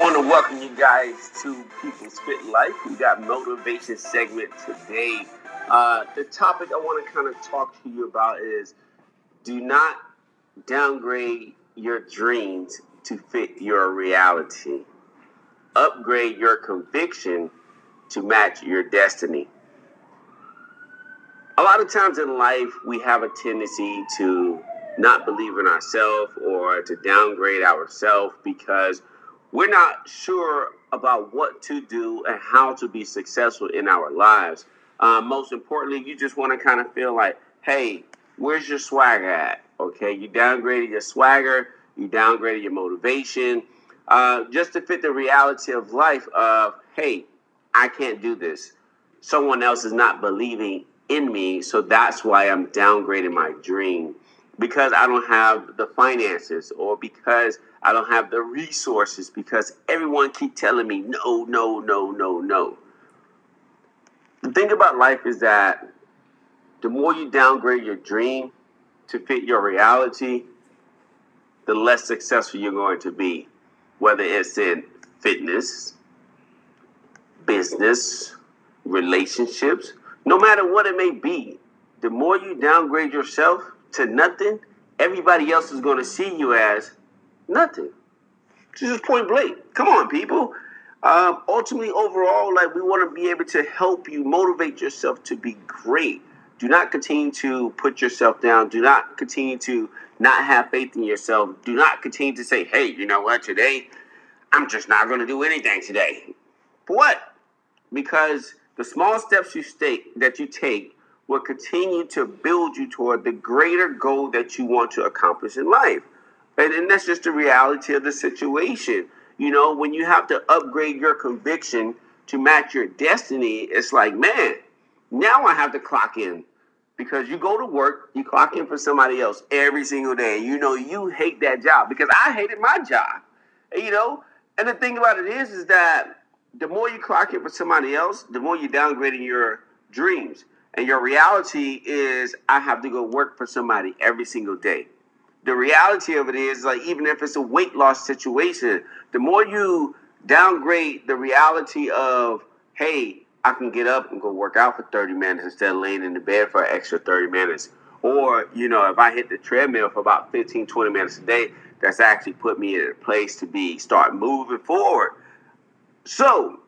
I want to welcome you guys to People's Fit Life. We got motivation segment today. Uh, the topic I want to kind of talk to you about is do not downgrade your dreams to fit your reality. Upgrade your conviction to match your destiny. A lot of times in life, we have a tendency to not believe in ourselves or to downgrade ourselves because we're not sure about what to do and how to be successful in our lives. Uh, most importantly, you just want to kind of feel like, hey, where's your swagger at? Okay, you downgraded your swagger, you downgraded your motivation, uh, just to fit the reality of life of, hey, I can't do this. Someone else is not believing in me, so that's why I'm downgrading my dream because I don't have the finances or because I don't have the resources because everyone keep telling me no, no, no, no, no. The thing about life is that the more you downgrade your dream to fit your reality, the less successful you're going to be, whether it's in fitness, business, relationships, no matter what it may be. The more you downgrade yourself to nothing, everybody else is going to see you as nothing. Just point blank. Come on, people. Um, ultimately, overall, like we want to be able to help you motivate yourself to be great. Do not continue to put yourself down. Do not continue to not have faith in yourself. Do not continue to say, hey, you know what, today, I'm just not going to do anything today. For what? Because the small steps you take that you take will continue to build you toward the greater goal that you want to accomplish in life. And, and that's just the reality of the situation. You know, when you have to upgrade your conviction to match your destiny, it's like, man, now I have to clock in. Because you go to work, you clock in for somebody else every single day. You know, you hate that job because I hated my job. You know, and the thing about it is, is that the more you clock in for somebody else, the more you're downgrading your dreams. And your reality is, I have to go work for somebody every single day. The reality of it is, like, even if it's a weight loss situation, the more you downgrade the reality of, hey, I can get up and go work out for 30 minutes instead of laying in the bed for an extra 30 minutes. Or, you know, if I hit the treadmill for about 15, 20 minutes a day, that's actually put me in a place to be, start moving forward. So,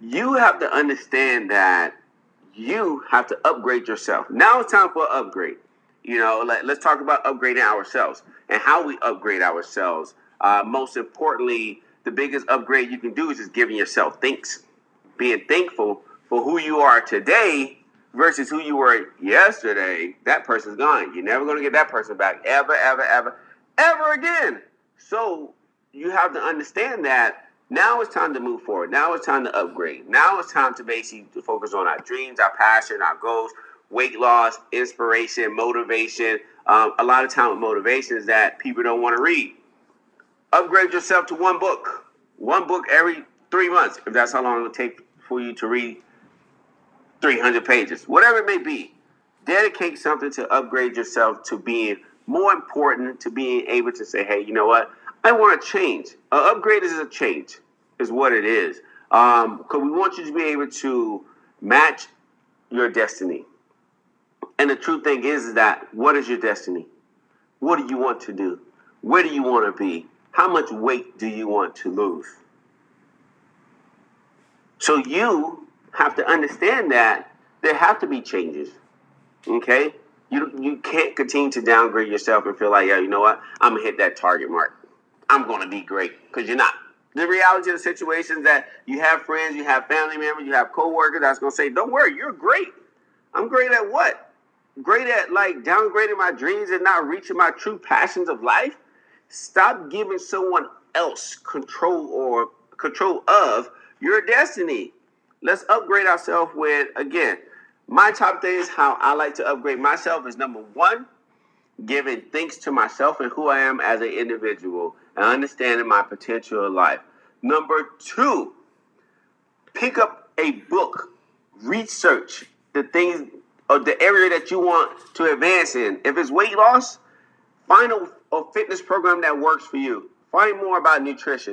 you have to understand that you have to upgrade yourself. Now it's time for upgrade. You know, let, us talk about upgrading ourselves and how we upgrade ourselves. Uh, most importantly, the biggest upgrade you can do is just giving yourself thanks, being thankful for who you are today versus who you were yesterday. That person's gone. You're never going to get that person back ever, ever, ever, ever again. So you have to understand that now it's time to move forward. Now it's time to upgrade. Now it's time to basically focus on our dreams, our passion, our goals, weight loss, inspiration, motivation. Um, a lot of time with motivation is that people don't want to read. Upgrade yourself to one book, one book every three months, if that's how long it would take for you to read 300 pages, whatever it may be. Dedicate something to upgrade yourself to being more important, to being able to say, hey, you know what? I want to change. An upgrade is a change, is what it is. Because um, we want you to be able to match your destiny. And the true thing is, is that what is your destiny? What do you want to do? Where do you want to be? How much weight do you want to lose? So you have to understand that there have to be changes. Okay? You, you can't continue to downgrade yourself and feel like, yeah, you know what? I'm going to hit that target mark. I'm going to be great because you're not. The reality of the situation is that you have friends, you have family members, you have coworkers that's going to say, "Don't worry, you're great." I'm great at what? Great at like downgrading my dreams and not reaching my true passions of life. Stop giving someone else control or control of your destiny. Let's upgrade ourselves with again. My top thing is how I like to upgrade myself is number one, giving thanks to myself and who I am as an individual and understanding my potential in life. Number two, pick up a book, research the things or the area that you want to advance in. If it's weight loss, find a, a fitness program that works for you. Find more about nutrition.